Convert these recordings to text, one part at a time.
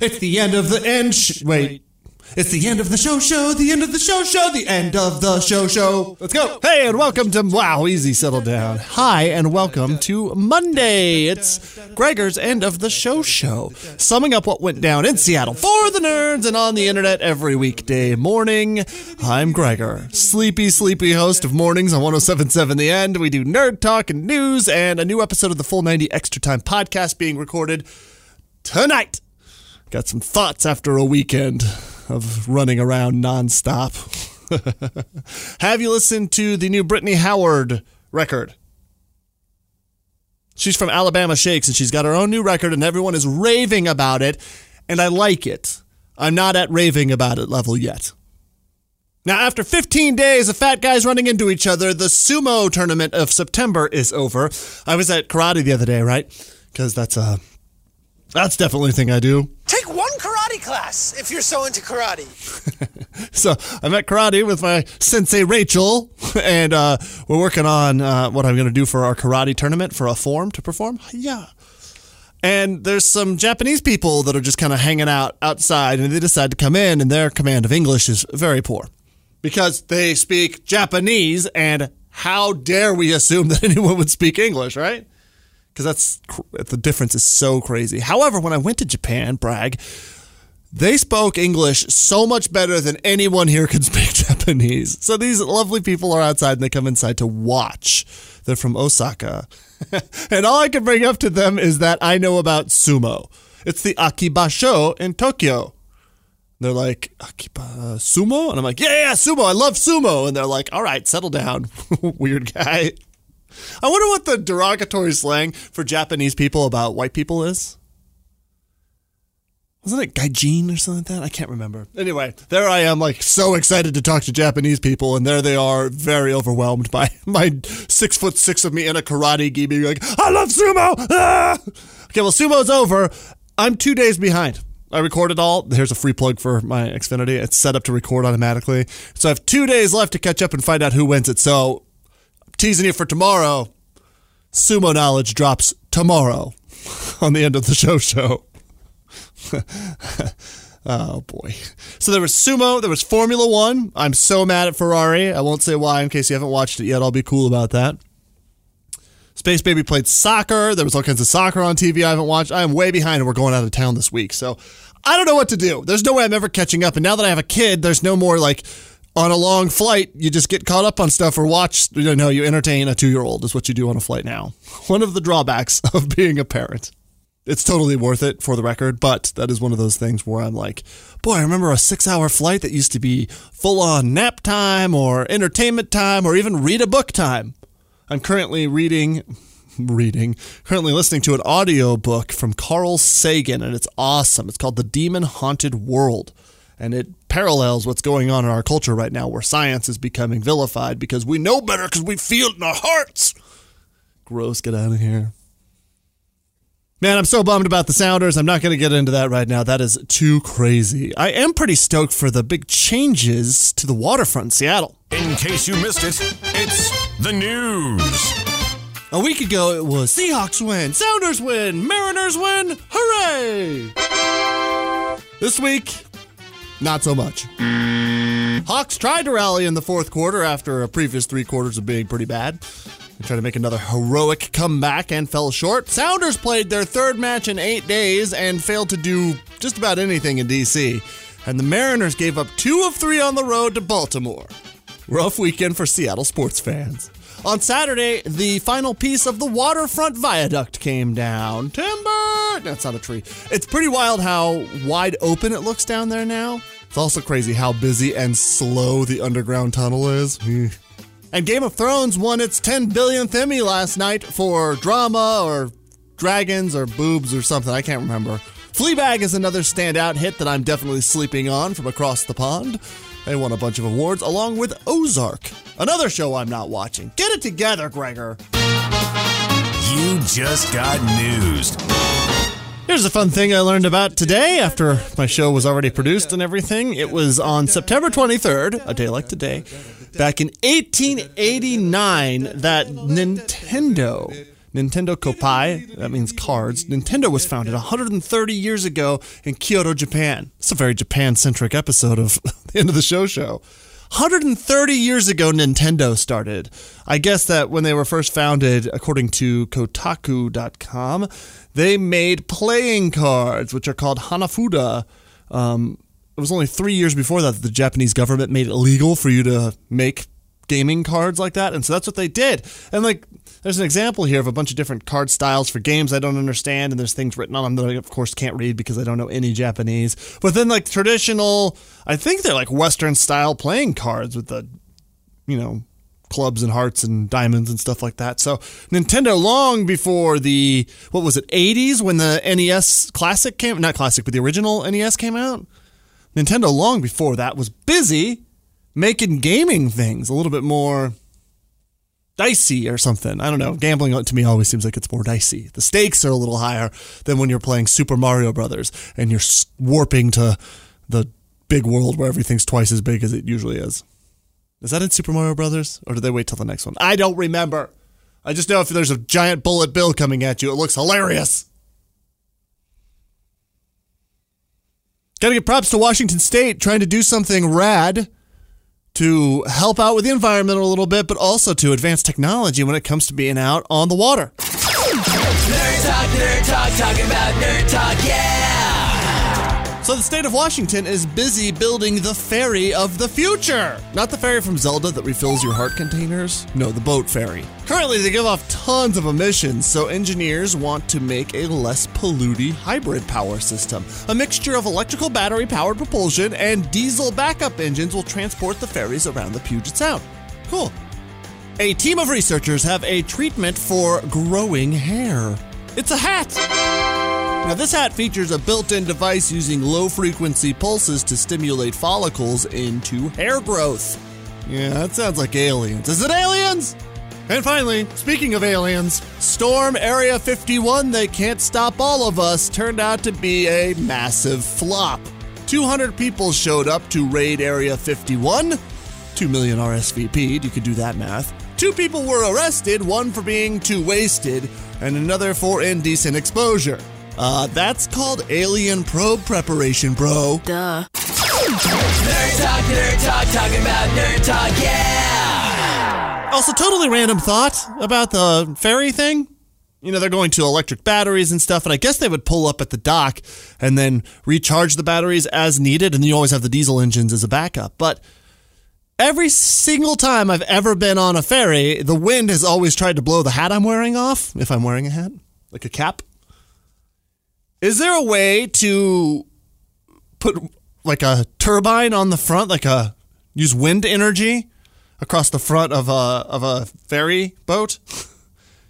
It's the end of the end. Sh- wait. It's the end of the show show, the end of the show show, the end of the show show. Let's go. Hey, and welcome to Wow, easy, settle down. Hi, and welcome to Monday. It's Gregor's end of the show show, summing up what went down in Seattle for the nerds and on the internet every weekday morning. I'm Gregor, sleepy, sleepy host of Mornings on 1077 The End. We do nerd talk and news, and a new episode of the Full 90 Extra Time podcast being recorded tonight. Got some thoughts after a weekend of running around nonstop. Have you listened to the new Brittany Howard record? She's from Alabama Shakes and she's got her own new record and everyone is raving about it and I like it. I'm not at raving about it level yet. Now, after 15 days of fat guys running into each other, the sumo tournament of September is over. I was at karate the other day, right? Because that's uh, that's definitely a thing I do. Take one karate class if you're so into karate. So I'm at karate with my sensei Rachel, and uh, we're working on uh, what I'm going to do for our karate tournament for a form to perform. Yeah. And there's some Japanese people that are just kind of hanging out outside, and they decide to come in, and their command of English is very poor because they speak Japanese, and how dare we assume that anyone would speak English, right? Because that's the difference is so crazy. However, when I went to Japan, brag, they spoke English so much better than anyone here could speak Japanese. So these lovely people are outside and they come inside to watch. They're from Osaka. and all I can bring up to them is that I know about sumo. It's the Akibasho in Tokyo. They're like, Akiba sumo? And I'm like, yeah, yeah, sumo. I love sumo. And they're like, all right, settle down, weird guy. I wonder what the derogatory slang for Japanese people about white people is. Wasn't it gaijin or something like that? I can't remember. Anyway, there I am, like so excited to talk to Japanese people, and there they are, very overwhelmed by my six foot six of me in a karate gi being like, I love sumo! Ah! Okay, well, sumo's over. I'm two days behind. I recorded all. Here's a free plug for my Xfinity. It's set up to record automatically. So I have two days left to catch up and find out who wins it. So teasing you for tomorrow. Sumo knowledge drops tomorrow on the end of the show show. oh boy. So there was sumo, there was Formula One. I'm so mad at Ferrari. I won't say why in case you haven't watched it yet. I'll be cool about that. Space Baby played soccer. There was all kinds of soccer on TV I haven't watched. I am way behind and we're going out of town this week. So I don't know what to do. There's no way I'm ever catching up. And now that I have a kid, there's no more like on a long flight, you just get caught up on stuff or watch, you know, you entertain a two year old is what you do on a flight now. One of the drawbacks of being a parent. It's totally worth it for the record, but that is one of those things where I'm like, boy, I remember a six hour flight that used to be full on nap time or entertainment time or even read a book time. I'm currently reading, reading, currently listening to an audio book from Carl Sagan, and it's awesome. It's called The Demon Haunted World, and it parallels what's going on in our culture right now, where science is becoming vilified because we know better because we feel it in our hearts. Gross, get out of here. Man, I'm so bummed about the Sounders. I'm not going to get into that right now. That is too crazy. I am pretty stoked for the big changes to the waterfront in Seattle. In case you missed it, it's the news. A week ago, it was Seahawks win, Sounders win, Mariners win, hooray! This week, not so much. Hawks tried to rally in the fourth quarter after a previous three quarters of being pretty bad. They tried to make another heroic comeback and fell short. Sounders played their third match in eight days and failed to do just about anything in DC. And the Mariners gave up two of three on the road to Baltimore. Rough weekend for Seattle sports fans. On Saturday, the final piece of the waterfront viaduct came down. Timber! That's not a tree. It's pretty wild how wide open it looks down there now. It's also crazy how busy and slow the underground tunnel is. Hmm. And Game of Thrones won its 10 billionth Emmy last night for drama or dragons or boobs or something. I can't remember. Fleabag is another standout hit that I'm definitely sleeping on from across the pond. They won a bunch of awards, along with Ozark, another show I'm not watching. Get it together, Gregor. You just got news. Here's a fun thing I learned about today after my show was already produced and everything. It was on September 23rd, a day like today, back in 1889, that Nintendo, Nintendo Koppai, that means cards, Nintendo was founded 130 years ago in Kyoto, Japan. It's a very Japan centric episode of the end of the show show. 130 years ago, Nintendo started. I guess that when they were first founded, according to Kotaku.com, they made playing cards, which are called Hanafuda. Um, it was only three years before that that the Japanese government made it illegal for you to make gaming cards like that. And so that's what they did. And like, there's an example here of a bunch of different card styles for games I don't understand. And there's things written on them that I, of course, can't read because I don't know any Japanese. But then, like, traditional, I think they're like Western style playing cards with the, you know, clubs and hearts and diamonds and stuff like that. So Nintendo, long before the what was it, 80s when the NES Classic came, not Classic, but the original NES came out. Nintendo, long before that, was busy making gaming things a little bit more dicey or something. I don't know. Gambling to me always seems like it's more dicey. The stakes are a little higher than when you're playing Super Mario Brothers and you're warping to the big world where everything's twice as big as it usually is. Is that in Super Mario Brothers, or did they wait till the next one? I don't remember. I just know if there's a giant bullet bill coming at you, it looks hilarious. Gotta give props to Washington State trying to do something rad to help out with the environment a little bit, but also to advance technology when it comes to being out on the water. Nerd talk, nerd talk, talking about nerd talk, yeah! So the state of Washington is busy building the ferry of the future. Not the ferry from Zelda that refills your heart containers. No, the boat ferry. Currently, they give off tons of emissions, so engineers want to make a less polluting hybrid power system. A mixture of electrical battery powered propulsion and diesel backup engines will transport the ferries around the Puget Sound. Cool. A team of researchers have a treatment for growing hair. It's a hat. Now, this hat features a built in device using low frequency pulses to stimulate follicles into hair growth. Yeah, that sounds like aliens. Is it aliens? And finally, speaking of aliens, Storm Area 51, They Can't Stop All of Us, turned out to be a massive flop. 200 people showed up to raid Area 51. 2 million RSVP'd, you could do that math. Two people were arrested, one for being too wasted, and another for indecent exposure. Uh, that's called alien probe preparation, bro. Duh. Nerd talk, nerd talk, talking about nerd talk, yeah! Also, totally random thought about the ferry thing. You know, they're going to electric batteries and stuff, and I guess they would pull up at the dock and then recharge the batteries as needed, and you always have the diesel engines as a backup. But every single time I've ever been on a ferry, the wind has always tried to blow the hat I'm wearing off, if I'm wearing a hat, like a cap. Is there a way to put like a turbine on the front, like a use wind energy across the front of a of a ferry boat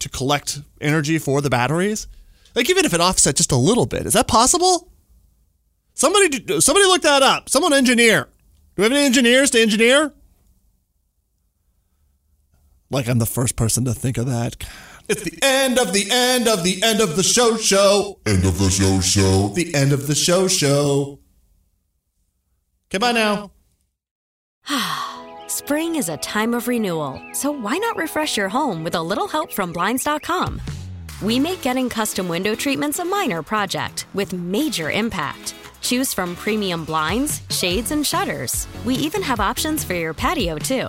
to collect energy for the batteries? Like even if it offset just a little bit, is that possible? Somebody, somebody look that up. Someone engineer. Do we have any engineers to engineer? Like I'm the first person to think of that. It's the end of the end of the end of the show show. End of the show show. The end of the show show. Okay, bye now. Spring is a time of renewal, so why not refresh your home with a little help from Blinds.com? We make getting custom window treatments a minor project with major impact. Choose from premium blinds, shades, and shutters. We even have options for your patio, too.